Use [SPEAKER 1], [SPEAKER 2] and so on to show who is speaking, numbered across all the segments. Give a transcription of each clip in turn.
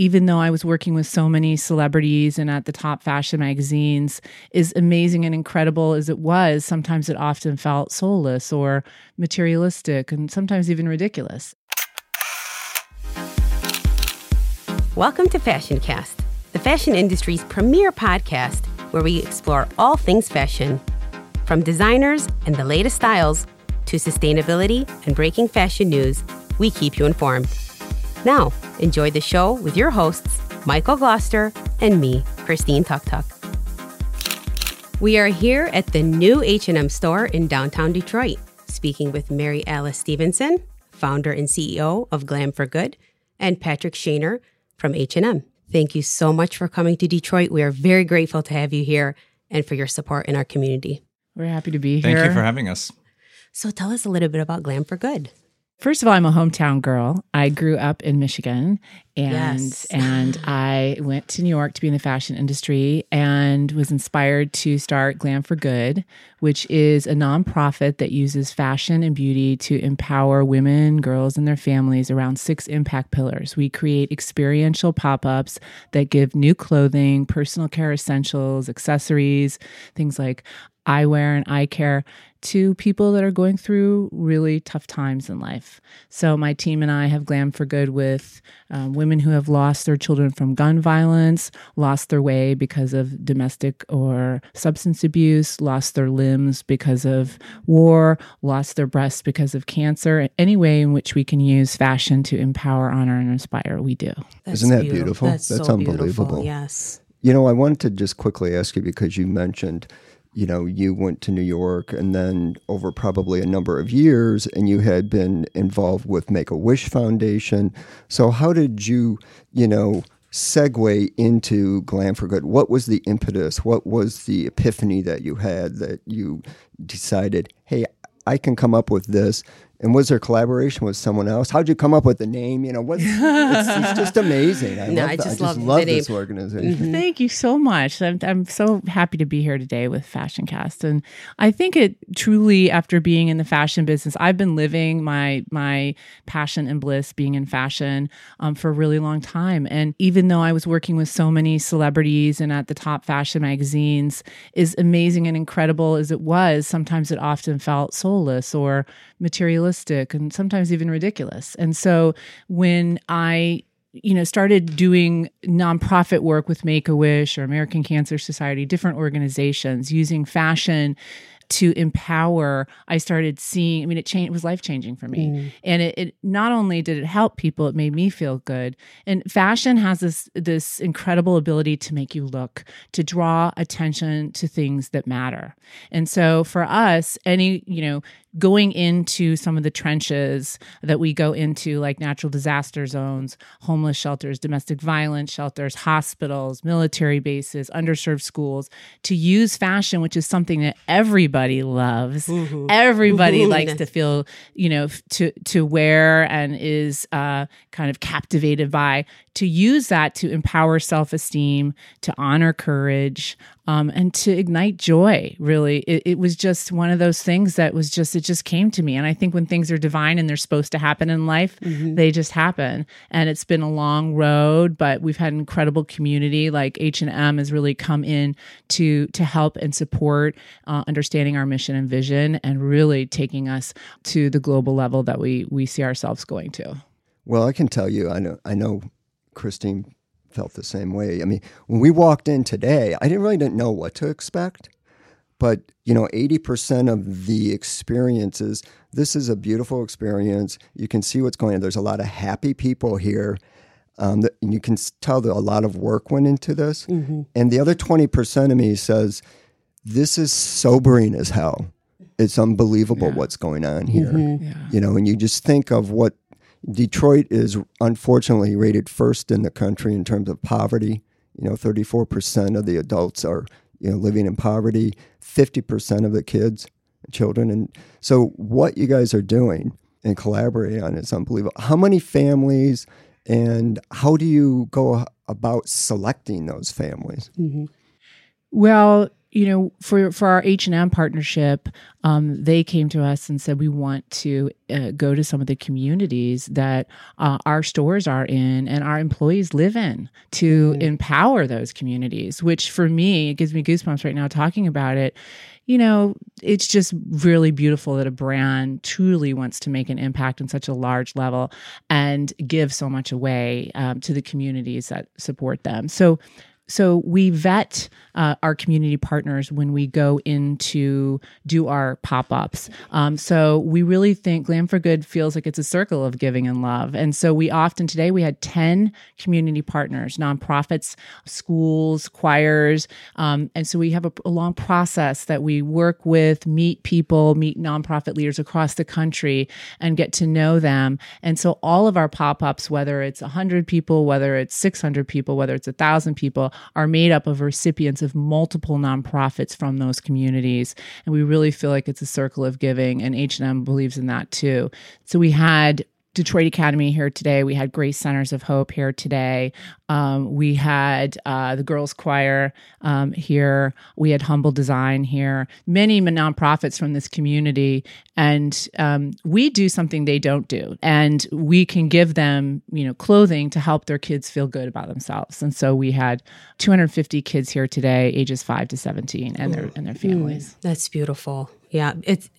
[SPEAKER 1] even though I was working with so many celebrities and at the top fashion magazines, as amazing and incredible as it was, sometimes it often felt soulless or materialistic and sometimes even ridiculous.
[SPEAKER 2] Welcome to Fashion Cast, the fashion industry's premier podcast where we explore all things fashion, from designers and the latest styles to sustainability and breaking fashion news. We keep you informed. Now, enjoy the show with your hosts, Michael Gloucester and me, Christine Tuck Tuck. We are here at the new H&M store in downtown Detroit, speaking with Mary Alice Stephenson, founder and CEO of Glam for Good, and Patrick Shaner from H&M. Thank you so much for coming to Detroit. We are very grateful to have you here and for your support in our community.
[SPEAKER 1] We're happy to be here.
[SPEAKER 3] Thank you for having us.
[SPEAKER 2] So tell us a little bit about Glam for Good.
[SPEAKER 1] First of all, I'm a hometown girl. I grew up in Michigan and
[SPEAKER 2] Yes.
[SPEAKER 1] and I went to New York to be in the fashion industry and was inspired to start Glam for Good, which is a nonprofit that uses fashion and beauty to empower women, girls, and their families around six impact pillars. We create experiential pop-ups that give new clothing, personal care essentials, accessories, things like eyewear and eye care to people that are going through really tough times in life. So, my team and I have Glam for Good with um, women who have lost their children from gun violence, lost their way because of domestic or substance abuse, lost their limbs because of war, lost their breasts because of cancer. Any way in which we can use fashion to empower, honor, and inspire, we do.
[SPEAKER 2] That's
[SPEAKER 4] Isn't that beautiful?
[SPEAKER 2] That's,
[SPEAKER 4] That's
[SPEAKER 2] so beautiful.
[SPEAKER 4] unbelievable.
[SPEAKER 2] Yes.
[SPEAKER 4] You know, I wanted to just quickly ask you because you mentioned, you know, you went to New York and then over probably a number of years and you had been involved with Make a Wish Foundation. So, how did you, you know, segue into Glam for Good? What was the impetus? What was the epiphany that you had that you decided, hey, I can come up with this? And was there collaboration with someone else? How'd you come up with the name? You know, what's it's, it's just amazing. I
[SPEAKER 2] No,
[SPEAKER 4] love
[SPEAKER 2] I
[SPEAKER 4] that.
[SPEAKER 2] just
[SPEAKER 4] I
[SPEAKER 2] love
[SPEAKER 4] just
[SPEAKER 2] the
[SPEAKER 4] love
[SPEAKER 2] name.
[SPEAKER 4] this organization.
[SPEAKER 1] Thank you so much. I'm, I'm so happy to be here today with Fashion Cast, and I think it truly, after being in the fashion business, I've been living my my passion and bliss being in fashion um, for a really long time. And even though I was working with so many celebrities and at the top fashion magazines, as amazing and incredible as it was, sometimes it often felt soulless or materialistic, and sometimes even ridiculous. And so when I you know started doing nonprofit work with make a wish or american cancer society different organizations using fashion to empower i started seeing i mean it changed it was life changing for me. Mm. And it, it not only did it help people it made me feel good. And fashion has this this incredible ability to make you look to draw attention to things that matter. And so for us any you know going into some of the trenches that we go into, like natural disaster zones, homeless shelters, domestic violence shelters, hospitals, military bases, underserved schools, to use fashion, which is something that everybody loves. Everybody likes to feel, you know, to to wear and is uh, kind of captivated by. To use that to empower self esteem, to honor courage, um, and to ignite joy. Really, it, it was just one of those things that was just it just came to me. And I think when things are divine and they're supposed to happen in life, they just happen. And it's been a long road, but we've had an incredible community. Like H and M has really come in to to help and support uh, understanding our mission and vision, and really taking us to the global level that we we see ourselves going to.
[SPEAKER 4] Well, I can tell you, I know, I know, Christine felt the same way. I mean, when we walked in today, I didn't really didn't know what to expect, but you know, eighty percent of the experiences. This is a beautiful experience. You can see what's going on. There's a lot of happy people here. Um, that, and you can tell that a lot of work went into this. And the other twenty percent of me says, "This is sobering as hell. It's unbelievable what's going on here."
[SPEAKER 1] Yeah.
[SPEAKER 4] you know, and you just think of what Detroit is unfortunately rated first in the country in terms of poverty. You know, 34% of the adults are, you know, living in poverty, 50% of the kids, children. And so what you guys are doing and collaborating on is unbelievable. How many families and how do you go about selecting those families? Mm-hmm.
[SPEAKER 1] Well, you know, for for our H and M partnership, um, they came to us and said we want to uh, go to some of the communities that uh, our stores are in and our employees live in to mm-hmm. empower those communities. Which for me, it gives me goosebumps right now talking about it. You know, it's just really beautiful that a brand truly wants to make an impact on such a large level and give so much away um, to the communities that support them. So so we vet uh, our community partners when we go in to do our pop-ups. Um, so we really think glam for good feels like it's a circle of giving and love. And so we often today we had 10 community partners nonprofits schools choirs. Um, and so we have a, a long process that we work with meet people meet nonprofit leaders across the country and get to know them. And so all of our pop-ups whether it's 100 people whether it's 600 people whether it's 1000 people are made up of recipients of multiple nonprofits from those communities. And we really feel like it's a circle of giving and h&m believes in that too. So we had Detroit Academy here today. We had Grace Centers of Hope here today. Um, we had uh, the Girls Choir um, here. We had Humble Design here. Many nonprofits from this community, and um, we do something they don't do, and we can give them, you know, clothing to help their kids feel good about themselves. And so we had 250 kids here today, ages five to 17, and their and their families.
[SPEAKER 2] Mm, that's beautiful. Yeah, it's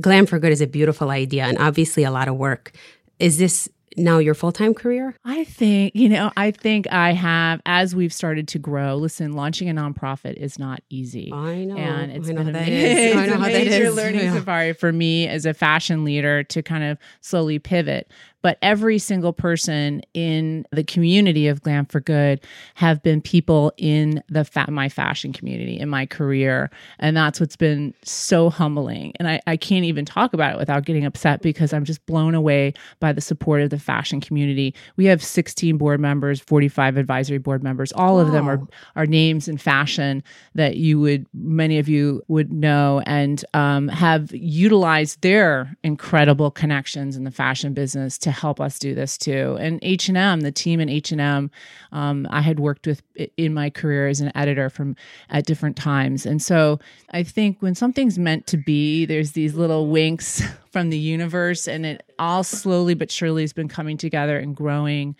[SPEAKER 2] Glam for Good is a beautiful idea and obviously a lot of work. Is this now your full time career?
[SPEAKER 1] I think, you know, I think I have, as we've started to grow, listen, launching a nonprofit is not easy.
[SPEAKER 2] I know.
[SPEAKER 1] And it's
[SPEAKER 2] I
[SPEAKER 1] been a,
[SPEAKER 2] ma- it's
[SPEAKER 1] a major learning yeah. safari for me as a fashion leader to kind of slowly pivot but every single person in the community of Glam for Good have been people in the fa- my fashion community in my career. And that's what's been so humbling. And I, I can't even talk about it without getting upset because I'm just blown away by the support of the fashion community. We have 16 board members, 45 advisory board members. All wow. of them are, are names in fashion that you would, many of you would know and um, have utilized their incredible connections in the fashion business to help us do this too. And H and M, the team in H and M, um, I had worked with in my career as an editor from at different times, and so I think when something's meant to be, there's these little winks from the universe, and it all slowly but surely has been coming together and growing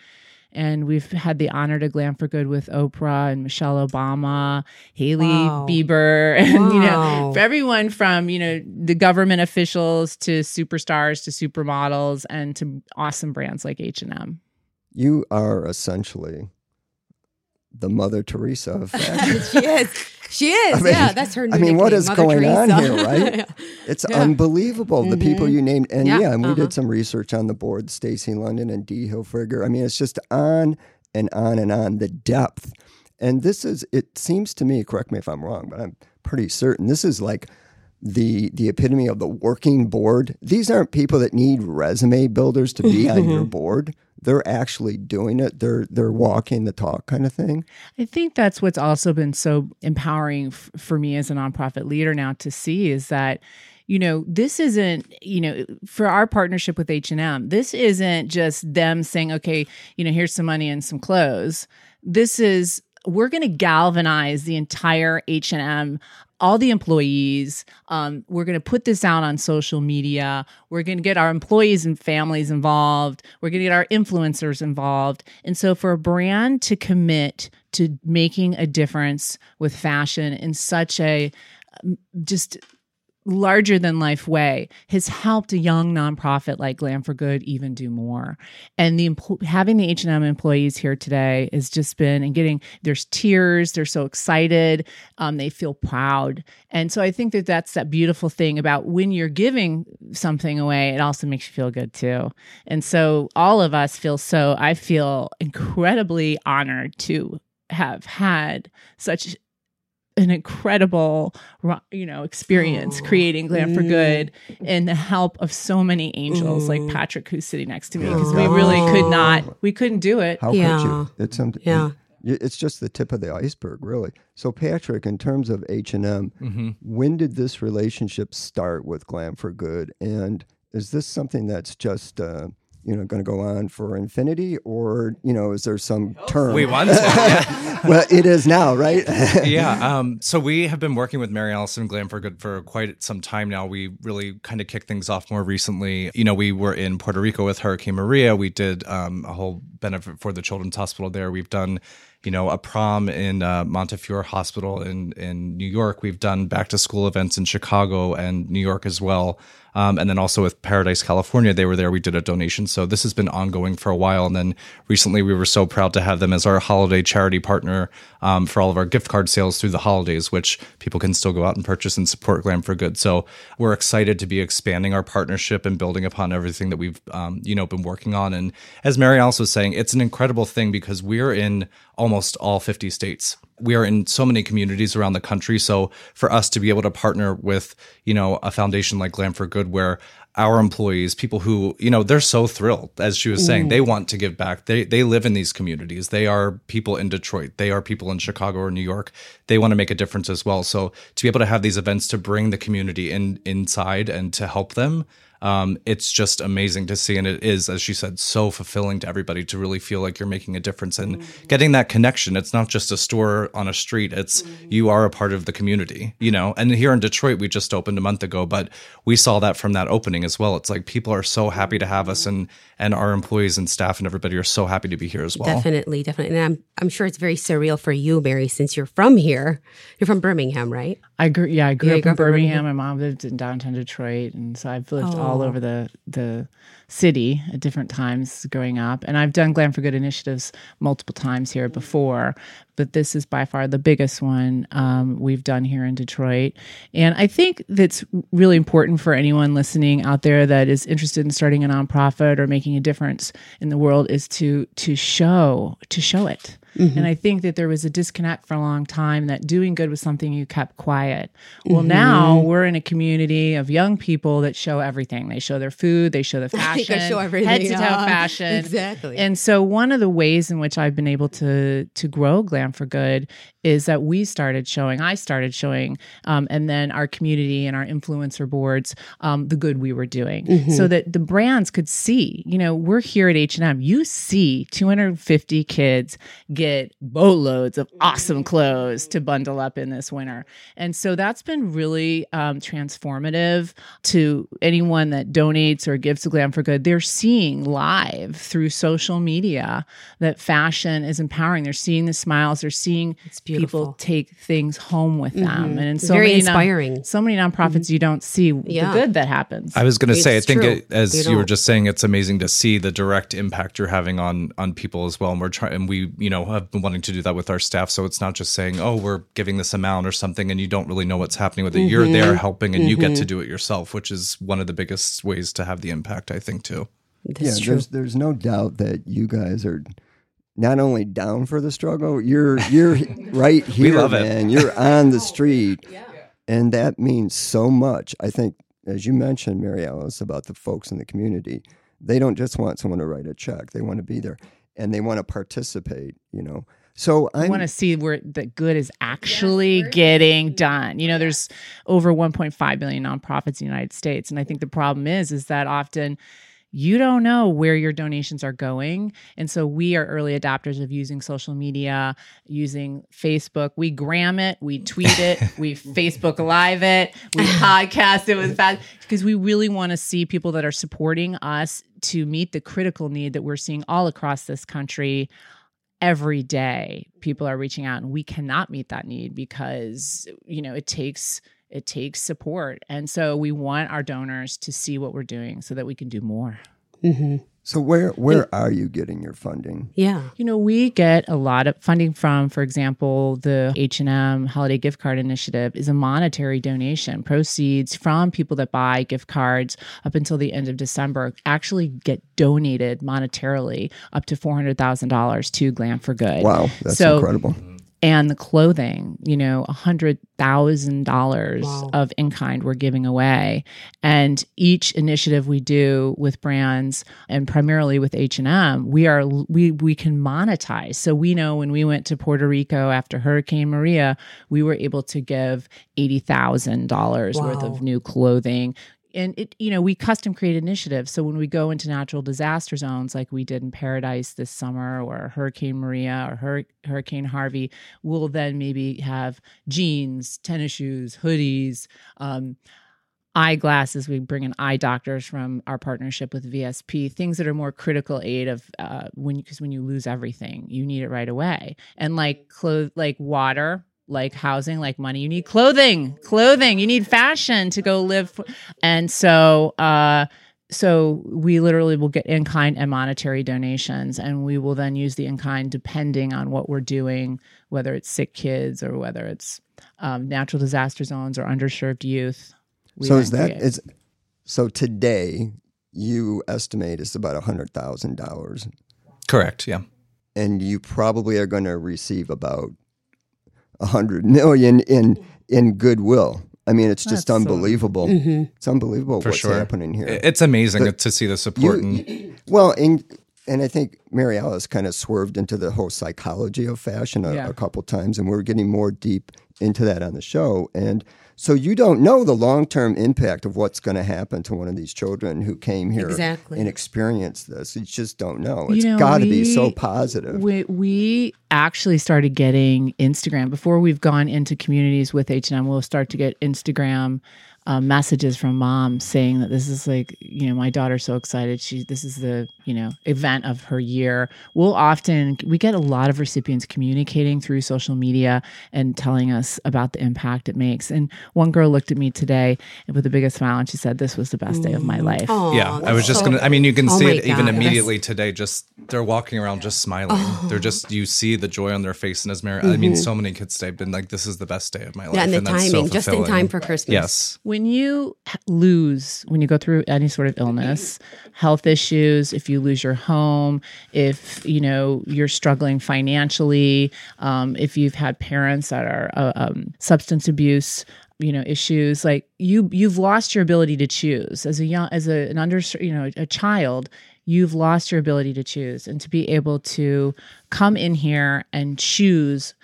[SPEAKER 1] and we've had the honor to glam for good with Oprah and Michelle Obama, Hailey wow. Bieber, and wow. you know, for everyone from you know the government officials to superstars to supermodels and to awesome brands like H and M.
[SPEAKER 4] You are essentially the Mother Teresa of fashion.
[SPEAKER 2] she is. She is. I mean, yeah, that's her. I
[SPEAKER 4] mean, what is
[SPEAKER 2] Mother
[SPEAKER 4] going
[SPEAKER 2] Teresa.
[SPEAKER 4] on here, right? yeah. It's yeah. unbelievable. Mm-hmm. The people mm-hmm. you named, and yeah, yeah and we uh-huh. did some research on the board. Stacy London and Dee Hilfiger. I mean, it's just on and on and on. The depth, and this is. It seems to me. Correct me if I'm wrong, but I'm pretty certain this is like the the epitome of the working board. These aren't people that need resume builders to be mm-hmm. on your board. They're actually doing it. They're they're walking the talk kind of thing.
[SPEAKER 1] I think that's what's also been so empowering f- for me as a nonprofit leader now to see is that you know this isn't you know for our partnership with h&m this isn't just them saying okay you know here's some money and some clothes this is we're going to galvanize the entire h&m all the employees. Um, we're going to put this out on social media. We're going to get our employees and families involved. We're going to get our influencers involved. And so, for a brand to commit to making a difference with fashion in such a um, just larger than life way has helped a young nonprofit like Glam for Good even do more. And the having the H&M employees here today has just been and getting there's tears, they're so excited, um, they feel proud. And so I think that that's that beautiful thing about when you're giving something away, it also makes you feel good too. And so all of us feel so I feel incredibly honored to have had such an incredible you know experience oh, creating glam for good and the help of so many angels like patrick who's sitting next to me because we really could not we couldn't do it.
[SPEAKER 4] How yeah. could you? It's something yeah. it's just the tip of the iceberg really. So patrick in terms of h&m mm-hmm. when did this relationship start with glam for good? And is this something that's just uh, you know going to go on for infinity or you know is there some term
[SPEAKER 3] we want to yeah.
[SPEAKER 4] well, it is now, right?
[SPEAKER 3] yeah. Um, so we have been working with Mary Allison Glam for good for quite some time now. We really kind of kicked things off more recently. You know, we were in Puerto Rico with Hurricane Maria. We did um, a whole benefit for the Children's Hospital there. We've done you know, a prom in uh, Montefiore Hospital in in New York. We've done back to school events in Chicago and New York as well. Um, and then also with Paradise, California, they were there. We did a donation. So this has been ongoing for a while. And then recently, we were so proud to have them as our holiday charity partner um, for all of our gift card sales through the holidays, which people can still go out and purchase and support Glam for Good. So we're excited to be expanding our partnership and building upon everything that we've um, you know been working on. And as Mary also was saying, it's an incredible thing because we're in almost all 50 states we are in so many communities around the country. So for us to be able to partner with, you know, a foundation like Glam for Good, where our employees, people who, you know, they're so thrilled, as she was saying, they mm. want to give back. They they live in these communities. They are people in Detroit. They are people in Chicago or New York. They want to make a difference as well. So to be able to have these events to bring the community in inside and to help them, um, it's just amazing to see. And it is, as she said, so fulfilling to everybody to really feel like you're making a difference and mm-hmm. getting that connection. It's not just a store on a street, it's mm-hmm. you are a part of the community, you know. And here in Detroit, we just opened a month ago, but we saw that from that opening as well. It's like people are so happy to have us and and our employees and staff and everybody are so happy to be here as well.
[SPEAKER 2] Definitely, definitely. And I'm I'm sure it's very surreal for you, Mary, since you're from here. You're from Birmingham, right?
[SPEAKER 1] I grew yeah, I grew yeah, up in Birmingham. Birmingham. My mom lived in downtown Detroit, and so I've lived oh. all over the the city at different times growing up. And I've done Glam for Good initiatives multiple times here before, but this is by far the biggest one um, we've done here in Detroit. And I think that's really important for anyone listening out there that is interested in starting a nonprofit or making a difference in the world is to to show to show it Mm-hmm. And I think that there was a disconnect for a long time that doing good was something you kept quiet. Well, mm-hmm. now we're in a community of young people that show everything. They show their food, they show the fashion,
[SPEAKER 2] show everything,
[SPEAKER 1] head to toe fashion.
[SPEAKER 2] Exactly.
[SPEAKER 1] And so one of the ways in which I've been able to to grow Glam for Good is that we started showing, I started showing, um, and then our community and our influencer boards, um, the good we were doing, mm-hmm. so that the brands could see. You know, we're here at H and M. You see 250 kids get boatloads of awesome clothes to bundle up in this winter, and so that's been really um, transformative to anyone that donates or gives to Glam for Good. They're seeing live through social media that fashion is empowering. They're seeing the smiles. They're seeing
[SPEAKER 2] Beautiful.
[SPEAKER 1] people take things home with them.
[SPEAKER 2] Mm-hmm.
[SPEAKER 1] And
[SPEAKER 2] so very inspiring.
[SPEAKER 1] Non, so many nonprofits mm-hmm. you don't see yeah. the good that happens.
[SPEAKER 3] I was going to say, I think it, as you, you were just saying, it's amazing to see the direct impact you're having on on people as well. And we're trying, and we, you know, have been wanting to do that with our staff. So it's not just saying, oh, we're giving this amount or something, and you don't really know what's happening with it. Mm-hmm. You're there helping, and you get to mm-hmm. do it yourself, which is one of the biggest ways to have the impact. I think too.
[SPEAKER 4] That's yeah, true. there's there's no doubt that you guys are not only down for the struggle, you're you're right here, man. It. You're on the oh, street. Yeah. And that means so much. I think, as you mentioned, Mary Alice, about the folks in the community, they don't just want someone to write a check. They want to be there and they want to participate, you know. So
[SPEAKER 1] I want to see where the good is actually yes, getting done. You know, there's over 1.5 billion nonprofits in the United States, and I think the problem is is that often you don't know where your donations are going. And so we are early adopters of using social media, using Facebook. We gram it, we tweet it, we Facebook Live it, we podcast it with fast because we really want to see people that are supporting us to meet the critical need that we're seeing all across this country every day people are reaching out and we cannot meet that need because you know it takes it takes support. And so we want our donors to see what we're doing so that we can do more.
[SPEAKER 2] Mm-hmm.
[SPEAKER 4] So where where are you getting your funding?
[SPEAKER 2] Yeah.
[SPEAKER 1] You know, we get a lot of funding from for example, the H&M Holiday Gift Card Initiative is a monetary donation. Proceeds from people that buy gift cards up until the end of December actually get donated monetarily up to $400,000 to Glam for Good.
[SPEAKER 4] Wow, that's so, incredible
[SPEAKER 1] and the clothing you know a hundred thousand dollars of in kind we're giving away. And each initiative we do with brands and primarily with h&m we are we we can monetize. So we know when we went to puerto rico after hurricane maria we were able to give $80000 wow. worth of new clothing and it you know we custom create initiatives. So when we go into natural disaster zones like we did in paradise this summer or hurricane maria or Hur- hurricane harvey we'll then maybe have jeans tennis shoes hoodies um, eyeglasses. We bring in eye doctors from our partnership with vsp things that are more critical aid of uh, when because when you lose everything you need it right away. And like clothes like water like housing, like money. You need clothing, clothing. You need fashion to go live. And so, uh, so we literally will get in kind and monetary donations, and we will then use the in kind depending on what we're doing, whether it's sick kids or whether it's um, natural disaster zones or underserved youth.
[SPEAKER 4] So is that
[SPEAKER 1] create-
[SPEAKER 4] is so today you estimate it's about a hundred thousand dollars,
[SPEAKER 3] Correct. Yeah.
[SPEAKER 4] and you probably are going to receive about a hundred million in in goodwill. I mean, it's just
[SPEAKER 1] That's so-
[SPEAKER 4] unbelievable. Mm-hmm. It's unbelievable
[SPEAKER 3] For
[SPEAKER 4] what's
[SPEAKER 3] sure.
[SPEAKER 4] happening here.
[SPEAKER 3] It's amazing
[SPEAKER 4] But
[SPEAKER 3] to see the support.
[SPEAKER 4] you-
[SPEAKER 3] and
[SPEAKER 4] Well, and and I think Mary Alice kind of swerved into the whole psychology of fashion a,
[SPEAKER 1] Yeah.
[SPEAKER 4] a couple times, and we're getting more deep into that on the show. And so you don't know the long term impact of what's going to happen to one of these children who came here
[SPEAKER 2] Exactly.
[SPEAKER 4] and experienced this. You just don't know.
[SPEAKER 1] You
[SPEAKER 4] It's
[SPEAKER 1] know,
[SPEAKER 4] got to be so positive.
[SPEAKER 1] We, we actually started getting Instagram before we've gone into communities with H and M. We'll start to get Instagram uh, messages from moms saying that this is like you know my daughter's so excited. She this is the you know event of her year. We'll often we get a lot of recipients communicating through social media and telling us about the impact it makes. And one girl looked at me today with the biggest smile and she said, "This was the best day of my life."
[SPEAKER 2] Aw,
[SPEAKER 3] yeah, I was just
[SPEAKER 2] so-
[SPEAKER 3] gonna. I mean, you can
[SPEAKER 2] Oh
[SPEAKER 3] see
[SPEAKER 2] my
[SPEAKER 3] it even
[SPEAKER 2] God.
[SPEAKER 3] immediately today. Just they're walking around just smiling.
[SPEAKER 2] Oh.
[SPEAKER 3] They're just you see the joy on their face. And as Mary, I mean, so many kids today have been like, "This is the best day of my life."
[SPEAKER 2] Mm-hmm. Yeah, and the
[SPEAKER 3] that's so
[SPEAKER 2] timing, just in time for Christmas.
[SPEAKER 3] Yes,
[SPEAKER 1] when you lose when you go through any sort of illness health issues if you lose your home if you know you're struggling financially um, if you've had parents that are uh, um, substance abuse you know issues like you you've lost your ability to choose. As a young as a, an under you know a child you've lost your ability to choose and to be able to come in here and choose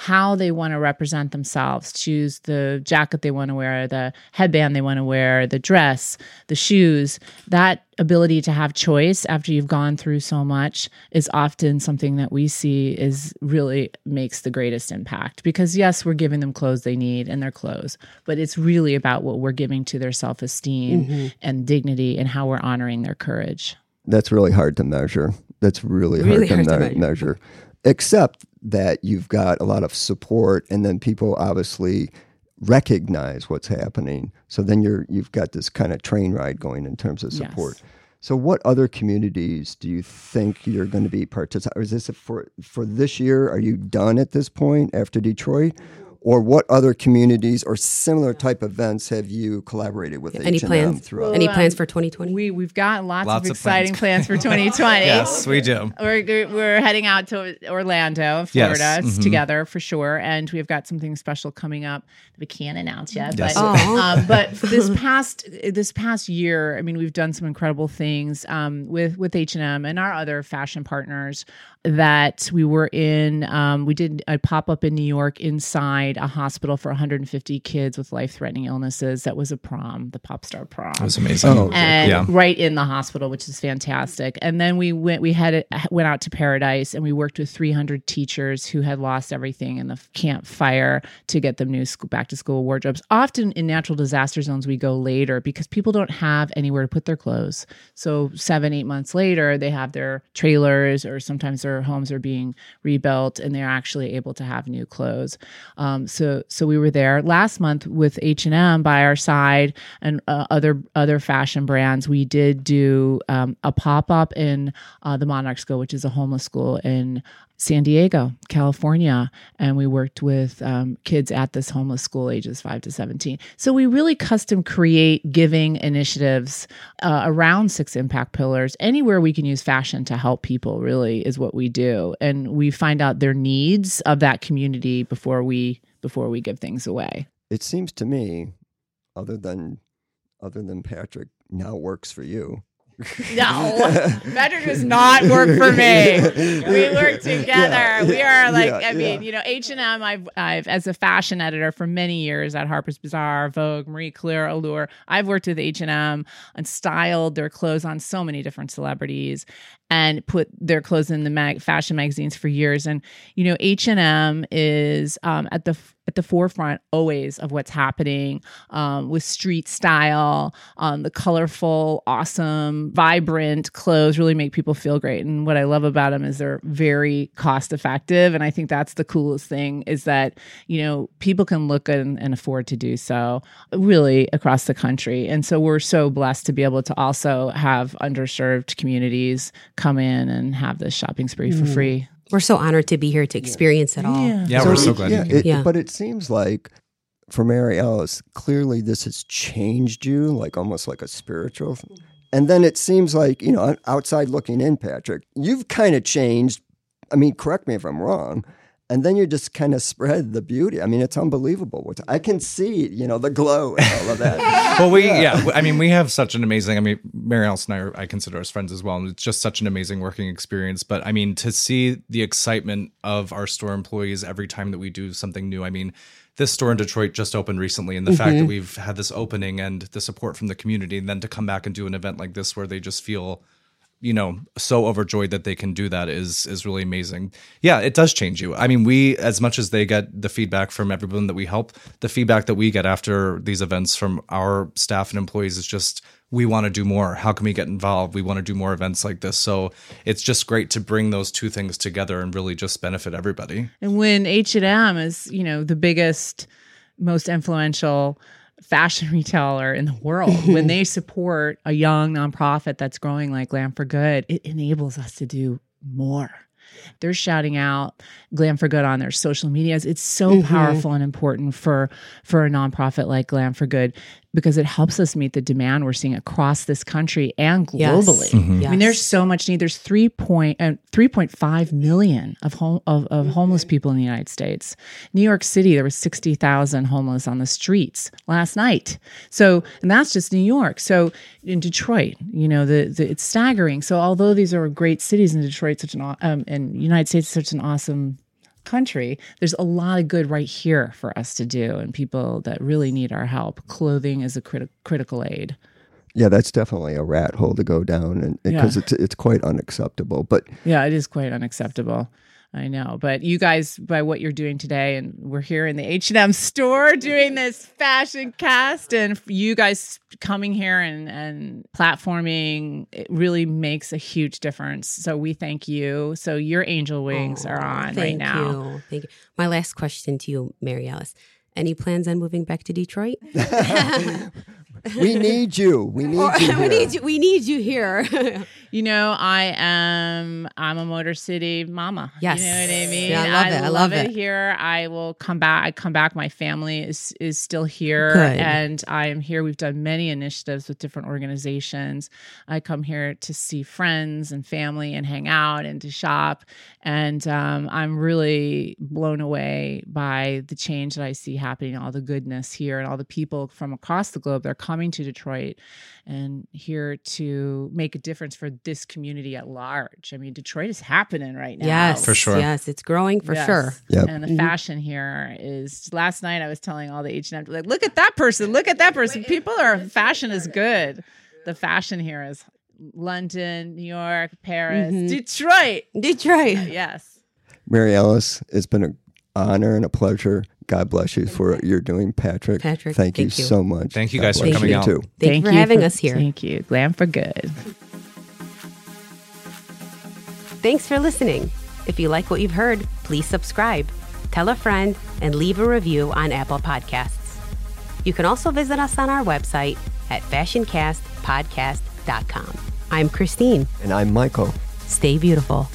[SPEAKER 1] how they want to represent themselves, choose the jacket they want to wear, the headband they want to wear, the dress, the shoes. That ability to have choice after you've gone through so much is often something that we see is really makes the greatest impact because yes, we're giving them clothes they need and their clothes, but it's really about what we're giving to their self-esteem mm-hmm. and dignity and how we're honoring their courage.
[SPEAKER 4] That's really hard to measure. That's really,
[SPEAKER 2] Really
[SPEAKER 4] hard, to,
[SPEAKER 2] hard to
[SPEAKER 4] me- measure. Except that you've got a lot of support, and then people obviously recognize what's happening. So then you're you've got this kind of train ride going in terms of support.
[SPEAKER 1] Yes.
[SPEAKER 4] So what other communities do you think you're going to be participating? Is this for for this year? Are you done at this point after Detroit? Or what other communities or similar type events have you collaborated with
[SPEAKER 2] Any
[SPEAKER 4] H&M
[SPEAKER 2] plans?
[SPEAKER 4] throughout?
[SPEAKER 2] Any plans for 2020?
[SPEAKER 1] We we've got lots,
[SPEAKER 3] Lots
[SPEAKER 1] of
[SPEAKER 3] of
[SPEAKER 1] exciting plans.
[SPEAKER 3] plans.
[SPEAKER 1] for 2020.
[SPEAKER 3] yes, we do.
[SPEAKER 1] We're we're heading out to Orlando, Florida,
[SPEAKER 3] Yes, mhm.
[SPEAKER 1] together for sure, and we've got something special coming up that we can't announce yet.
[SPEAKER 3] Yes.
[SPEAKER 1] But
[SPEAKER 2] Oh.
[SPEAKER 1] um, but this past this past year, I mean, we've done some incredible things um, with with H and M and our other fashion partners. That we were in, um, we did a pop up in New York inside a hospital for 150 kids with life threatening illnesses. That was a prom, the pop star prom
[SPEAKER 3] It was amazing.
[SPEAKER 4] Oh,
[SPEAKER 1] and
[SPEAKER 3] Yeah.
[SPEAKER 1] right in the hospital, which is fantastic. And then we went, we had it, went out to Paradise, and we worked with 300 teachers who had lost everything in the camp fire to get them new school, back to school wardrobes. Often in natural disaster zones, we go later because people don't have anywhere to put their clothes. So seven, eight months later, they have their trailers, or sometimes their homes are being rebuilt, and they're actually able to have new clothes. Um, so, so we were there last month with H and M by our side and uh, other other fashion brands. We did do um, a pop up in uh, the Monarch School, which is a homeless school in San Diego, California, and we worked with um, kids at this homeless school, ages five to seventeen. So we really custom create giving initiatives uh, around six impact pillars. Anywhere we can use fashion to help people, really, is what we do, and we find out their needs of that community before we before we give things away.
[SPEAKER 4] it seems to me, other than other than Patrick now works for you,
[SPEAKER 1] No, Patrick does not work for me. We work together. We are like,
[SPEAKER 4] yeah,
[SPEAKER 1] I mean,
[SPEAKER 4] yeah.
[SPEAKER 1] you know, H and M. I've, I've, as a fashion editor for many years at Harper's Bazaar, Vogue, Marie Claire, Allure. I've worked with H and M and styled their clothes on so many different celebrities, and put their clothes in the mag- fashion magazines for years. And you know, H and M is um, at the at the forefront always of what's happening um, with street style. Um, the colorful, awesome, vibrant clothes really make people feel great. And what I love about them is they're very cost effective. And I think that's the coolest thing is that you know people can look and, and afford to do so really across the country. And so we're so blessed to be able to also have underserved communities come in and have this shopping spree for mm. free.
[SPEAKER 2] We're so honored to be here to experience it all.
[SPEAKER 3] Yeah, we're so glad
[SPEAKER 4] Yeah, it-
[SPEAKER 2] Yeah.
[SPEAKER 4] but it seems like for Mary Alice, clearly this has changed you, like almost like a spiritual. And then it seems like you know, outside looking in, Patrick, you've kind of changed. I mean, correct me if I'm wrong. And then you just kind of spread the beauty. I mean, it's unbelievable. What I can see, you know, the glow and all of that.
[SPEAKER 3] well, we yeah. I mean, we have such an amazing. I mean, Mary Alice and I are I consider us friends as well, and it's just such an amazing working experience. But I mean, to see the excitement of our store employees every time that we do something new. I mean, this store in Detroit just opened recently, and the fact that mm-hmm. we've had this opening and the support from the community, and then to come back and do an event like this where they just feel you know so overjoyed that they can do that is is really amazing. Yeah it does change you. I mean we as much as they get the feedback from everyone that we help the feedback that we get after these events from our staff and employees is just we want to do more. How can we get involved? We want to do more events like this. So it's just great to bring those two things together and really just benefit everybody.
[SPEAKER 1] And when H and M is, you know, the biggest, most influential fashion retailer in the world, when they support a young nonprofit that's growing like Glam for Good, it enables us to do more. They're shouting out Glam for Good on their social medias. It's so mm-hmm. powerful and important for for a nonprofit like Glam for Good because it helps us meet the demand we're seeing across this country and
[SPEAKER 2] Yes.
[SPEAKER 1] globally.
[SPEAKER 3] Mm-hmm.
[SPEAKER 1] I mean, there's so much need. There's three point uh, three point five million of home of, of homeless people in the United States. New York City, there was sixty thousand homeless on the streets last night. So, and that's just New York. So, in Detroit, you know, the, the it's staggering. So, although these are great cities in Detroit, such an um, and United States, is such an awesome country, there's a lot of good right here for us to do, and people that really need our help. Clothing is a criti- critical aid.
[SPEAKER 4] yeah, that's definitely a rat hole to go down, and because
[SPEAKER 1] Yeah.
[SPEAKER 4] it's it's quite unacceptable. But
[SPEAKER 1] Yeah, it is quite unacceptable. I know, but you guys, by what you're doing today, and we're here in the H and M store doing this fashion cast, and you guys coming here and and platforming, it really makes a huge difference. So we thank you. So your angel wings are on right now.
[SPEAKER 2] you. Thank you. My last question to you, Mary Alice. Any plans on moving back to Detroit?
[SPEAKER 4] we need you. We need you.
[SPEAKER 2] we need you. We need you here.
[SPEAKER 1] You know, I am I'm a Motor City mama.
[SPEAKER 2] Yes.
[SPEAKER 1] You know what I mean?
[SPEAKER 2] Yeah, I love it. I love it.
[SPEAKER 1] here. I will come back. I come back. My family is is still here.
[SPEAKER 2] Good.
[SPEAKER 1] And I am here. We've done many initiatives with different organizations. I come here to see friends and family and hang out and to shop. And um, I'm really blown away by the change that I see happening, all the goodness here, and all the people from across the globe that are coming to Detroit and here to make a difference for this community at large. I mean, Detroit is happening right now.
[SPEAKER 2] yes,
[SPEAKER 3] For sure.
[SPEAKER 2] Yes, it's growing for
[SPEAKER 1] Yes.
[SPEAKER 2] sure.
[SPEAKER 4] Yep.
[SPEAKER 1] And the mm-hmm. fashion here is. Last night I was telling all the H and M like, look at that person, look at that person. People are fashion is good. The fashion here is London, New York, Paris, mm-hmm. Detroit.
[SPEAKER 2] Detroit.
[SPEAKER 1] Yes.
[SPEAKER 4] Mary Alice, it's been an honor and a pleasure. God bless you for what you're doing, Patrick.
[SPEAKER 2] Patrick,
[SPEAKER 4] thank, you,
[SPEAKER 2] thank you.
[SPEAKER 4] so much.
[SPEAKER 3] Thank you
[SPEAKER 4] God
[SPEAKER 3] guys for coming
[SPEAKER 4] you
[SPEAKER 3] out.
[SPEAKER 4] Too.
[SPEAKER 2] Thank, you for having us here.
[SPEAKER 1] Thank you. Glam for good.
[SPEAKER 2] Thanks for listening. If you like what you've heard, please subscribe, tell a friend, and leave a review on Apple Podcasts. You can also visit us on our website at fashioncastpodcast.com. I'm Christine.
[SPEAKER 4] And I'm Michael.
[SPEAKER 2] Stay beautiful.